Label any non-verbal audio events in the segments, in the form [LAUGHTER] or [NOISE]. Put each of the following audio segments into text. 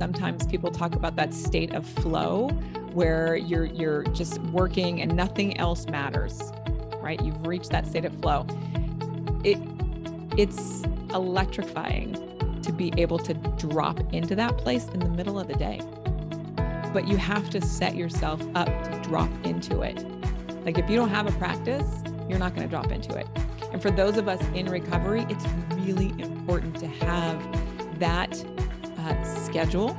sometimes people talk about that state of flow where you're you're just working and nothing else matters. Right? You've reached that state of flow. It it's electrifying to be able to drop into that place in the middle of the day. But you have to set yourself up to drop into it. Like if you don't have a practice, you're not going to drop into it. And for those of us in recovery, it's really important to have that uh, schedule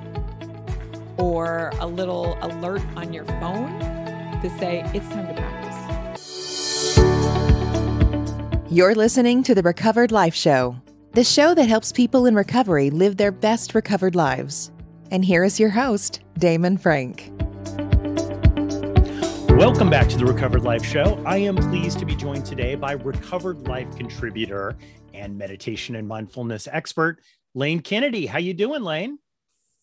or a little alert on your phone to say it's time to practice. You're listening to the Recovered Life Show, the show that helps people in recovery live their best recovered lives. And here is your host, Damon Frank. Welcome back to the Recovered Life Show. I am pleased to be joined today by Recovered Life contributor and meditation and mindfulness expert, Lane Kennedy. How you doing, Lane?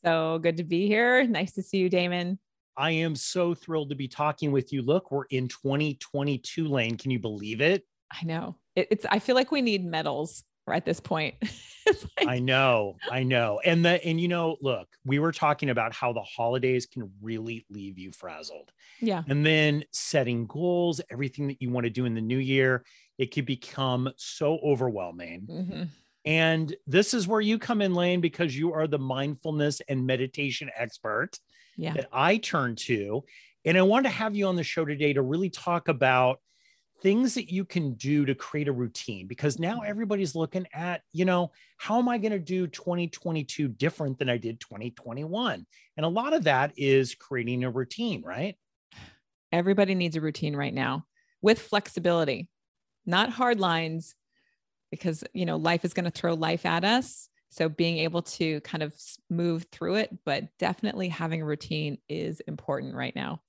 So good to be here. Nice to see you, Damon. I am so thrilled to be talking with you. Look, we're in 2022, Lane. Can you believe it? I know. It, it's I feel like we need medals at this point. [LAUGHS] like... I know, I know. And the and you know, look, we were talking about how the holidays can really leave you frazzled. Yeah. And then setting goals, everything that you want to do in the new year, it could become so overwhelming. Mm-hmm. And this is where you come in, Lane, because you are the mindfulness and meditation expert yeah. that I turn to. And I want to have you on the show today to really talk about things that you can do to create a routine because now mm-hmm. everybody's looking at, you know, how am I going to do 2022 different than I did 2021? And a lot of that is creating a routine, right? Everybody needs a routine right now with flexibility, not hard lines, because, you know, life is going to throw life at us. So being able to kind of move through it, but definitely having a routine is important right now.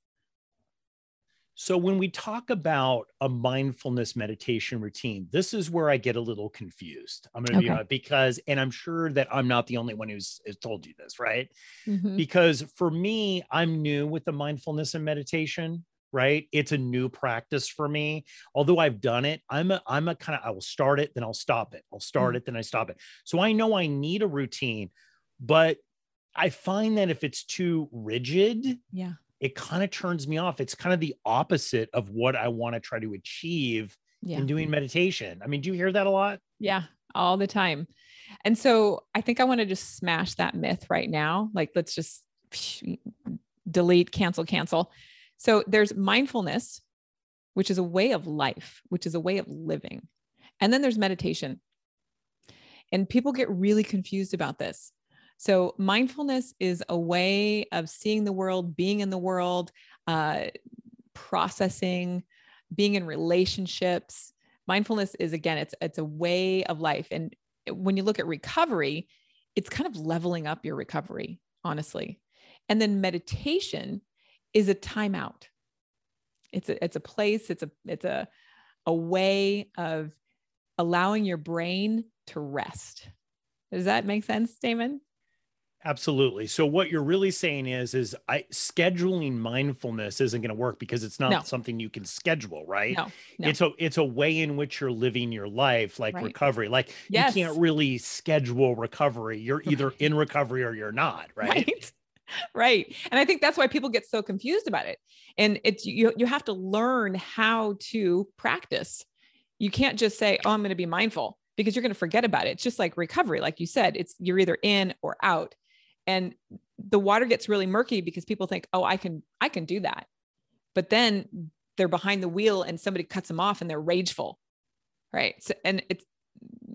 So, when we talk about a mindfulness meditation routine, this is where I get a little confused. I'm going to okay. be honest because, and I'm sure that I'm not the only one who's, who's told you this, right? Mm-hmm. Because for me, I'm new with the mindfulness and meditation, right? It's a new practice for me. Although I've done it, I'm a, I'm a kind of, I will start it, then I'll stop it. I'll start mm-hmm. it, then I stop it. So I know I need a routine, but I find that if it's too rigid, yeah it kind of turns me off. It's kind of the opposite of what I want to try to achieve yeah. in doing meditation. I mean, do you hear that a lot? Yeah, all the time. And so I think I want to just smash that myth right now. Like, let's just delete, cancel, cancel. So there's mindfulness, which is a way of life, which is a way of living. And then there's meditation. And people get really confused about this. So, mindfulness is a way of seeing the world, being in the world, uh, processing, being in relationships. Mindfulness is again, it's it's a way of life, and when you look at recovery, it's kind of leveling up your recovery, honestly. And then meditation is a timeout. It's a it's a place. It's a it's a a way of allowing your brain to rest. Does that make sense, Damon? Absolutely. So what you're really saying is is I scheduling mindfulness isn't going to work because it's not no. something you can schedule, right? No, no, It's a it's a way in which you're living your life like right. recovery. Like yes. you can't really schedule recovery. You're either in recovery or you're not, right? [LAUGHS] Right. [LAUGHS] Right. And I think that's why people get so confused about it. And it's you you have to learn how to practice. You can't just say, "Oh, I'm going to be mindful." Because you're going to forget about it. It's just like recovery, like you said. It's you're either in or out and the water gets really murky because people think oh i can i can do that but then they're behind the wheel and somebody cuts them off and they're rageful right so and it's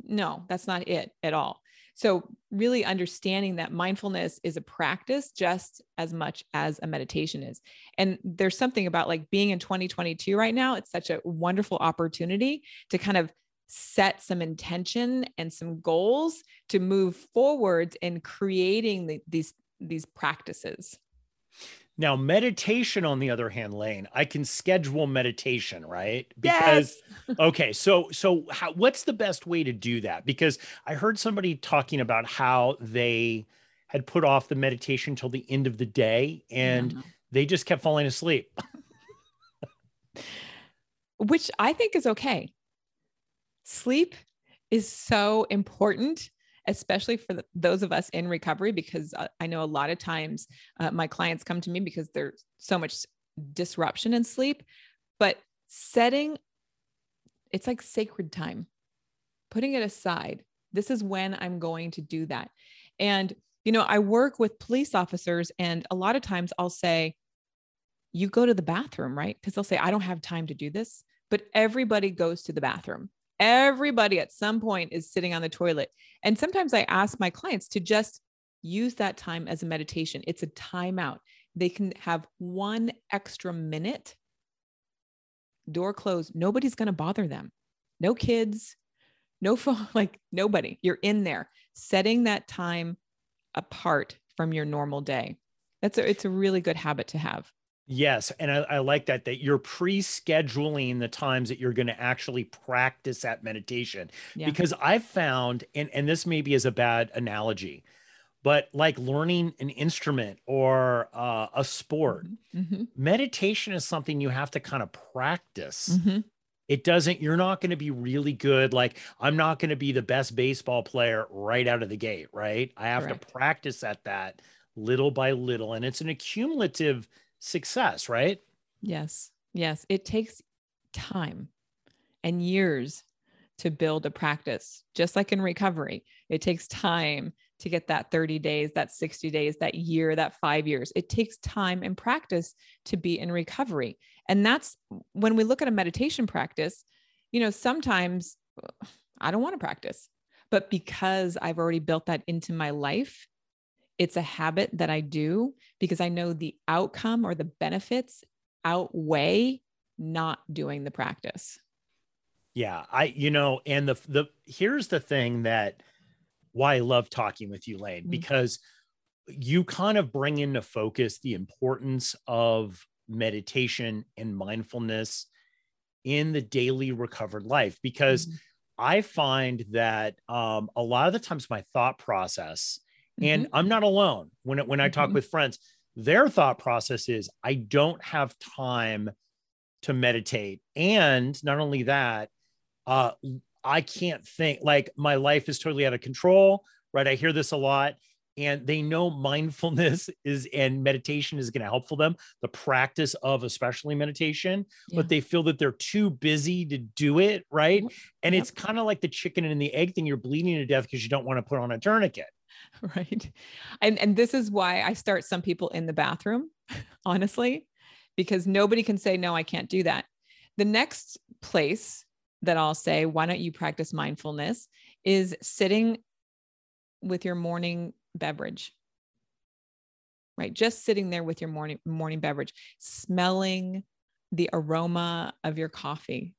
no that's not it at all so really understanding that mindfulness is a practice just as much as a meditation is. And there's something about like being in 2022 right now it's such a wonderful opportunity to kind of set some intention and some goals to move forward in creating the, these these practices now meditation on the other hand lane i can schedule meditation right? Because yes. [LAUGHS] okay so so how, what's the best way to do that? Because i heard somebody talking about how they had put off the meditation till the end of the day and they just kept falling asleep. [LAUGHS] Which i think is okay. Sleep is so important especially for the, those of us in recovery, because uh, I know a lot of times uh, my clients come to me because there's so much disruption in sleep. But setting, it's like sacred time, putting it aside. This is when I'm going to do that. And, you know, I work with police officers, and a lot of times I'll say, you go to the bathroom, right? Because they'll say, I don't have time to do this. But everybody goes to the bathroom. Everybody at some point is sitting on the toilet. And sometimes I ask my clients to just use that time as a meditation. It's a timeout. They can have one extra minute, door closed. Nobody's going to bother them. No kids, no [LAUGHS] phone, like nobody. You're in there setting that time apart from your normal day. That's a, it's a really good habit to have. Yes. And I, I, like that, that you're pre scheduling the times that you're going to actually practice that meditation. Yeah. Because I've found, and, and this maybe is a bad analogy, but like learning an instrument or uh, a sport, mm-hmm. mm-hmm. meditation is something you have to kind of practice. Mm-hmm. It doesn't, you're not going to be really good. Like, I'm not going to be the best baseball player right out of the gate, right? I have Correct. to practice at that little by little. And it's an accumulative success, right? Yes. Yes. It takes time and years to build a practice, just like in recovery. It takes time to get that 30 days, that 60 days, that year, that five years. It takes time and practice to be in recovery. And that's when we look at a meditation practice, you know, sometimes [SIGHS] I don't want to practice, but because I've already built that into my life, it's a habit that I do because I know the outcome or the benefits outweigh not doing the practice. Yeah, I you know, and the the here's the thing that why I love talking with you, Lane, mm-hmm. because you kind of bring into focus the importance of meditation and mindfulness in the daily recovered life because mm-hmm. I find that um, a lot of the times my thought process and mm-hmm. I'm not alone when when I talk mm-hmm. with friends. Their thought process is I don't have time to meditate, and not only that, uh, I can't think. Like my life is totally out of control. Right? I hear this a lot, and they know mindfulness [LAUGHS] is and meditation is going to help for them. The practice of especially meditation, yeah. but they feel that they're too busy to do it. Right? And yep. it's kind of like the chicken and the egg thing. You're bleeding to death because you don't want to put on a tourniquet. [LAUGHS] right? And and this is why i start some people in the bathroom [LAUGHS] honestly because nobody can say no i can't do that. The next place that i'll say why don't you practice mindfulness? is sitting with your morning beverage. Right? Just sitting there with your morning morning beverage smelling the aroma of your coffee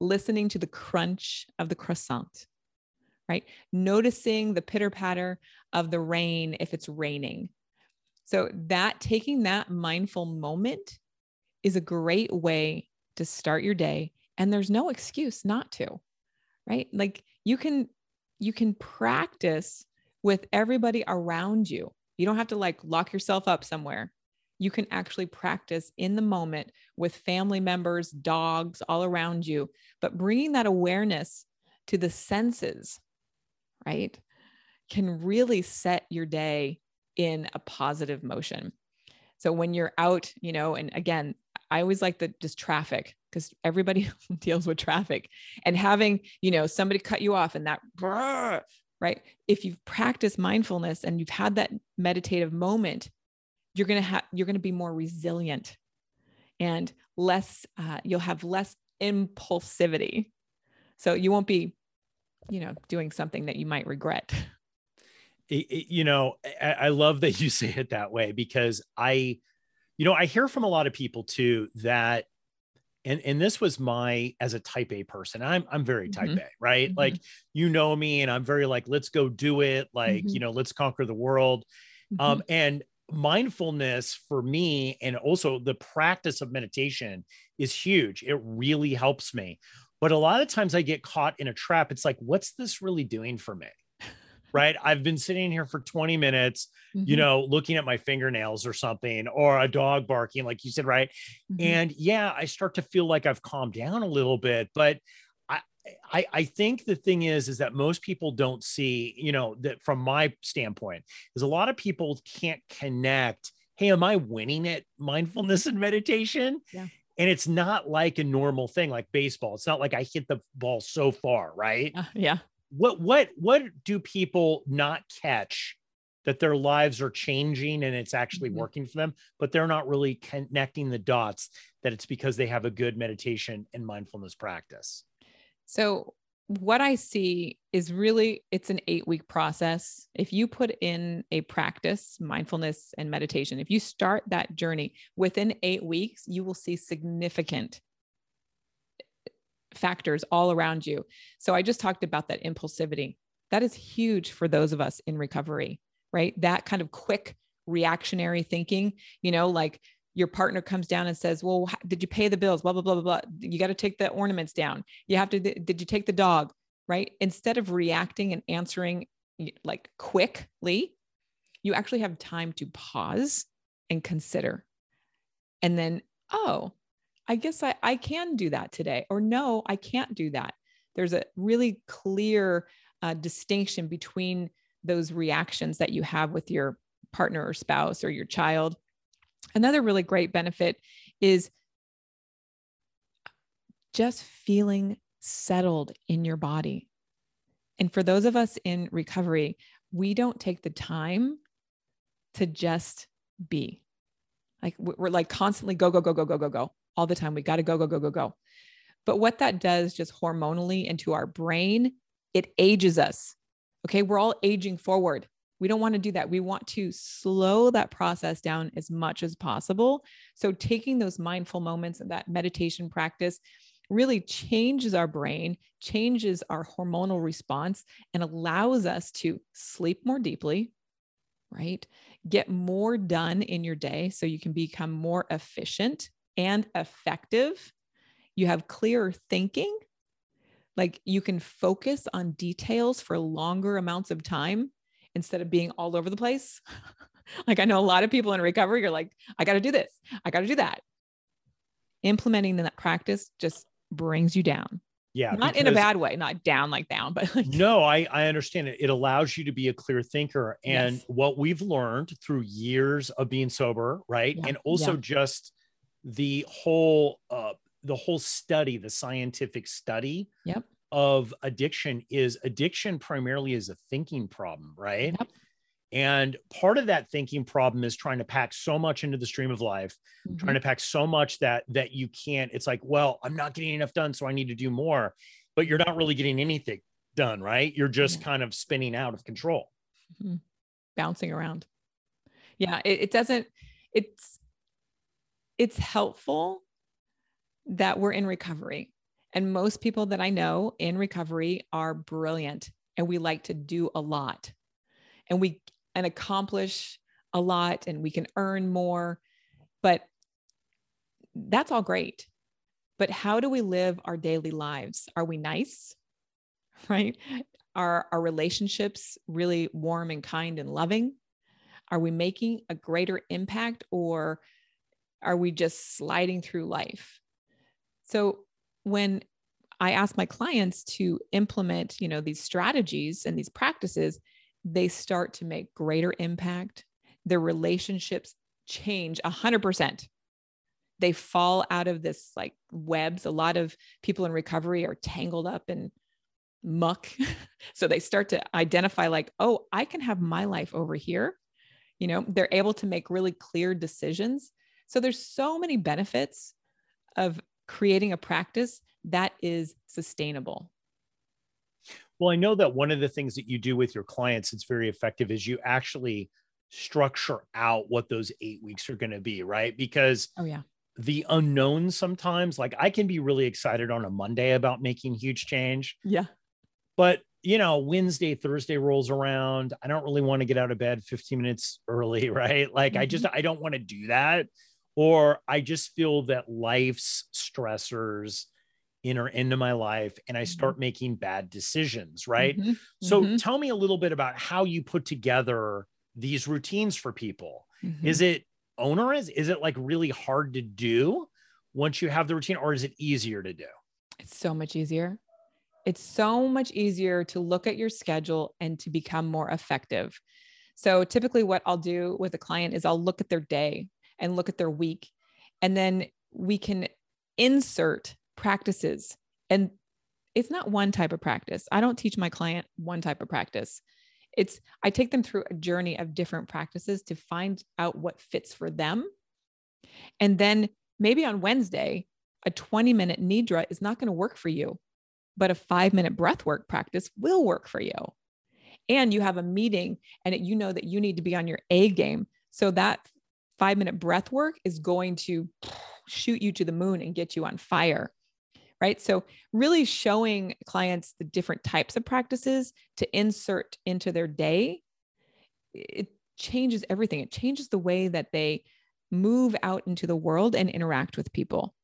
listening to the crunch of the croissant right? Noticing the pitter patter of the rain if it's raining. So, that taking that mindful moment is a great way to start your day. And there's no excuse not to, right? Like you can, you can practice with everybody around you. You don't have to like lock yourself up somewhere. You can actually practice in the moment with family members, dogs all around you, but bringing that awareness to the senses right, can really set your day in a positive motion. So when you're out, you know, and again, I always like the just traffic because everybody [LAUGHS] deals with traffic and having, you know, somebody cut you off and that, right? If you've practiced mindfulness and you've had that meditative moment, you're going to have, you're going to be more resilient and less, uh, you'll have less impulsivity. So you won't be you know, doing something that you might regret. It, it, you know, I, I love that you [LAUGHS] say it that way because I, you know, I hear from a lot of people too that and and this was my as a type A person. I'm I'm very type mm-hmm. A, right? Mm-hmm. Like you know me and I'm very like let's go do it, like, mm-hmm. you know, let's conquer the world. Um mm-hmm. and mindfulness for me and also the practice of meditation is huge. It really helps me. But a lot of times I get caught in a trap. It's like, what's this really doing for me? right? I've been sitting here for 20 minutes, mm-hmm. you know, looking at my fingernails or something, or a dog barking, like you said, right? Mm-hmm. And yeah, I start to feel like I've calmed down a little bit, but I, I, I think the thing is is that most people don't see you know that from my standpoint is a lot of people can't connect hey am i winning at mindfulness and meditation Yeah. And it's not like a normal thing like baseball it's not like i hit the ball so far right Uh, yeah. what what what do people not catch that their lives are changing and it's actually Mhm. working for them but they're not really connecting the dots that it's because they have a good meditation and mindfulness practice So what I see is really it's an 8 week process. If you put in a practice, mindfulness and meditation, if you start that journey within 8 weeks, you will see significant factors all around you. So I just talked about that impulsivity. That is huge for those of us in recovery, right? That kind of quick reactionary thinking, you know, like your partner comes down and says, Well, did you pay the bills? Blah, blah, blah, blah, blah. You got to take the ornaments down. You have to, did you take the dog? Right. Instead of reacting and answering like quickly, you actually have time to pause and consider. And then, oh, I guess I, I can do that today. Or no, I can't do that. There's a really clear uh, distinction between those reactions that you have with your partner or spouse or your child. Another really great benefit is just feeling settled in your body. And for those of us in recovery, we don't take the time to just be. Like we- we're like constantly go, go, go, go, go, go, go all the time. We got to go, go, go, go, go. But what that does just hormonally into our brain, it ages us. Okay. We're all aging forward. We don't want to do that. We want to slow that process down as much as possible. So, taking those mindful moments and that meditation practice really changes our brain, changes our hormonal response, and allows us to sleep more deeply, right? Get more done in your day so you can become more efficient and effective. You have clearer thinking. Like you can focus on details for longer amounts of time instead of being all over the place. [LAUGHS] like I know a lot of people in recovery, you're like, I got to do this, I got to do that. Implementing that practice just brings you down. yeah Not in a bad way, not down like down, but [LAUGHS] like no i i understand it it allows you to be a clear thinker and Yes. what we've learned through years of being sober right Yeah, and also yeah. just the whole uh the whole study the scientific study Yep. Of addiction is addiction primarily is a thinking problem right Yep. and part of that thinking problem is trying to pack so much into the stream of life Mhm. trying to pack so much that that you can't it's like well i'm not getting enough done so i need to do more but you're not really getting anything done right you're just Yeah. kind of spinning out of control bouncing around. Yeah, it, it doesn't, it's it's helpful that we're in recovery. And most people that I know in recovery are brilliant and we like to do a lot and we and accomplish a lot and we can earn more. But that's all great. But how do we live our daily lives? Are we nice? [LAUGHS] Right? Are our relationships really warm and kind and loving? Are we making a greater impact or are we just sliding through life? So when I ask my clients to implement, you know, these strategies and these practices, they start to make greater impact. Their relationships change 100%. They fall out of this like webs. A lot of people in recovery are tangled up in muck. [LAUGHS] so they start to identify like, oh, I can have my life over here. You know, they're able to make really clear decisions. So there's so many benefits of creating a practice that is sustainable. well i know that one of the things that you do with your clients it's very effective is you actually structure out what those eight weeks are going to be right because Oh yeah. the unknown sometimes like i can be really excited on a monday about making huge change Yeah. but you know wednesday thursday rolls around i don't really want to get out of bed 15 minutes early [LAUGHS] right like i just mm-hmm. i don't want to do that or i just feel that life's stressors enter into my life and i start making bad decisions right Mhm. so Mhm. tell me a little bit about how you put together these routines for people Mhm. is it onerous is it like really hard to do once you have the routine or is it easier to do It's so much easier. It's so much easier to look at your schedule and to become more effective. So typically what I'll do with a client is I'll look at their day and look at their week and then we can insert practices and it's not one type of practice. I don't teach my client one type of practice. It's I take them through a journey of different practices to find out what fits for them. And then maybe on Wednesday, a 20 minute nidra is not going to work for you, but a five minute breath work practice will work for you. And you have a meeting and it, you know that you need to be on your A game. So that five minute breath work is going to shoot you to the moon and get you on fire. Right. So, really showing clients the different types of practices to insert into their day, it changes everything. It changes the way that they move out into the world and interact with people.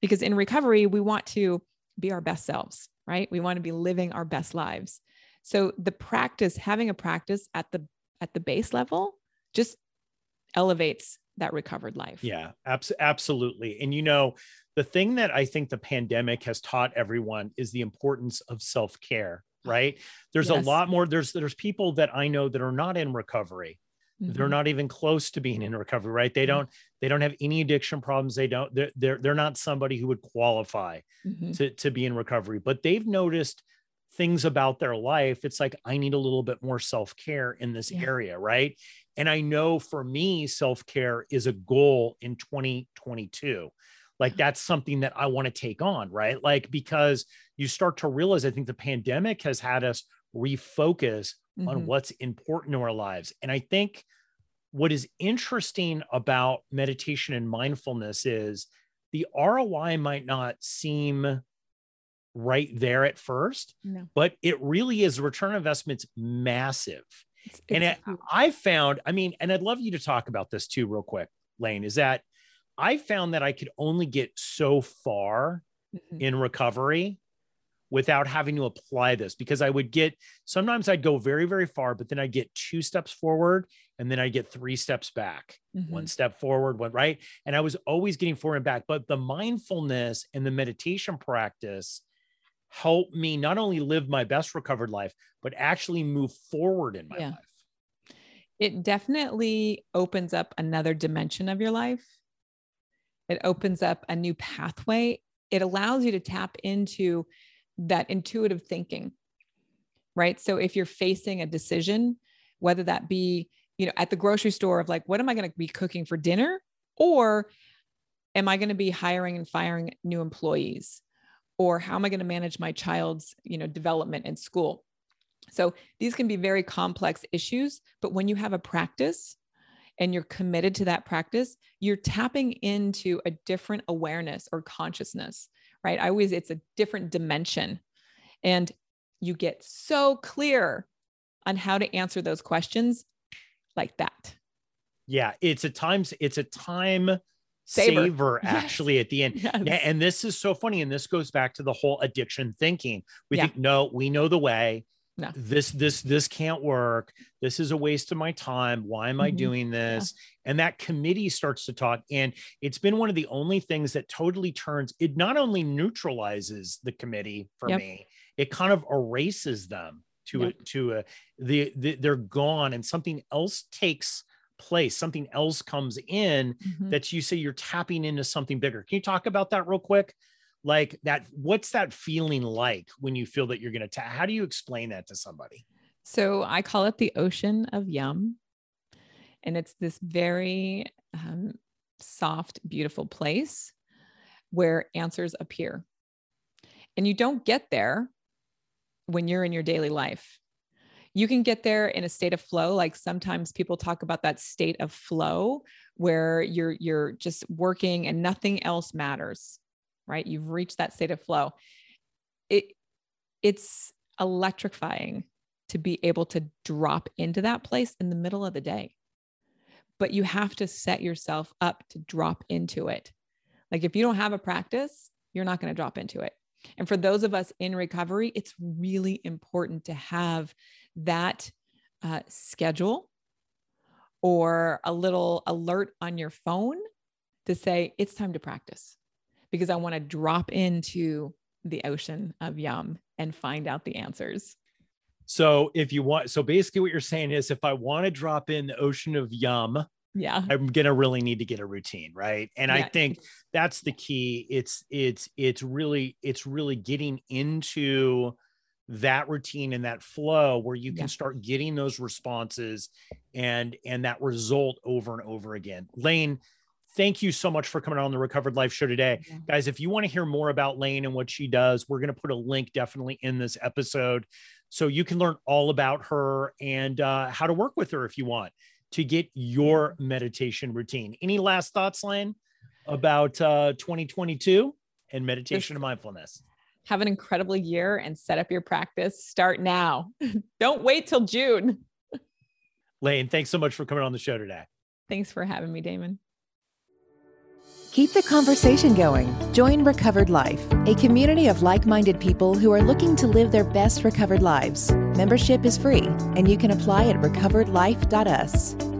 Because in recovery, we want to be our best selves, right? We want to be living our best lives. So the practice, having a practice at the at the base level just elevates that recovered life. Yeah, abs- absolutely. And you know, the thing that I think the pandemic has taught everyone is the importance of self-care, right? There's yes. a lot more there's there's people that I know that are not in recovery Mm-hmm. They're not even close to being in recovery, right? They don't they don't have any addiction problems. They don't they're they're, they're not somebody who would qualify mm-hmm. to, to be in recovery, but they've noticed things about their life. It's like I need a little bit more self-care in this yeah. area, right? And I know for me, self-care is a goal in 2022 like that's something that i want to take on right like because you start to realize i think the pandemic has had us refocus mm-hmm. on what's important in our lives. And I think what is interesting about meditation and mindfulness is the ROI might not seem right there at first, no. but it really is return investment's massive. It's, and it, I found, I mean, and I'd love you to talk about this too, real quick, Lane, is that I found that I could only get so far mm-hmm. in recovery without having to apply this because I would get sometimes I'd go very, very far, but then I'd get two steps forward and then I'd get three steps back, mm-hmm. one step forward, one right. And I was always getting forward and back. But the mindfulness and the meditation practice helped me not only live my best recovered life, but actually move forward in my yeah. life. It definitely opens up another dimension of your life. It opens up a new pathway. It allows you to tap into that intuitive thinking right so if you're facing a decision whether that be you know at the grocery store of like what am i going to be cooking for dinner or am i going to be hiring and firing new employees or how am i going to manage my child's you know development in school so these can be very complex issues but when you have a practice and you're committed to that practice you're tapping into a different awareness or consciousness right? I always, it's a different dimension. And you get so clear on how to answer those questions like that. Yeah, it's a times it's a time saver, [LAUGHS] saver actually yes. at the end. Yes. And this is so funny. And this goes back to the whole addiction thinking. We yeah. think, no, we know the way no. this this this can't work this is a waste of my time why am i mm-hmm. doing this yeah. and that committee starts to talk and it's been one of the only things that totally turns it not only neutralizes the committee for yep. me it kind of erases them to yep. a, to a the, the they're gone and something else takes place something else comes in mm-hmm. that you say you're tapping into something bigger. Can you talk about that real quick? Like that what's that feeling like when you feel that you're going to ta- how do you explain that to somebody? So i call it the ocean of yum. And it's this very um, soft beautiful place where answers appear. And you don't get there when you're in your daily life you can get there in a state of flow like sometimes people talk about that state of flow where you're you're just working and nothing else matters right? You've reached that state of flow. It it's electrifying to be able to drop into that place in the middle of the day. But you have to set yourself up to drop into it. Like if you don't have a practice, you're not going to drop into it. And for those of us in recovery, it's really important to have that uh, schedule or a little alert on your phone to say it's time to practice because I want to drop into the ocean of yum and find out the answers. So if you want, so basically what you're saying is if I want to drop in the ocean of yum, yeah, I'm gonna really need to get a routine, right? And yeah. I think that's the key. It's it's it's really it's really getting into that routine and that flow where you can yeah. start getting those responses and and that result over and over again. lane thank you so much for coming on the Recovered Life Show today. Yeah. Guys, if you want to hear more about lane and what she does, we're going to put a link definitely in this episode so you can learn all about her and uh, how to work with her if you want to get your meditation routine. Any last thoughts, lane about uh, 2022 and meditation and mindfulness? Have an incredible year and set up your practice. Start now. [LAUGHS] Don't wait till June. [LAUGHS] Lane, thanks so much for coming on the show today. Thanks for having me, Damon. Keep the conversation going. Join Recovered Life, a community of like minded people who are looking to live their best recovered lives. Membership is free, and you can apply at recoveredlife.us.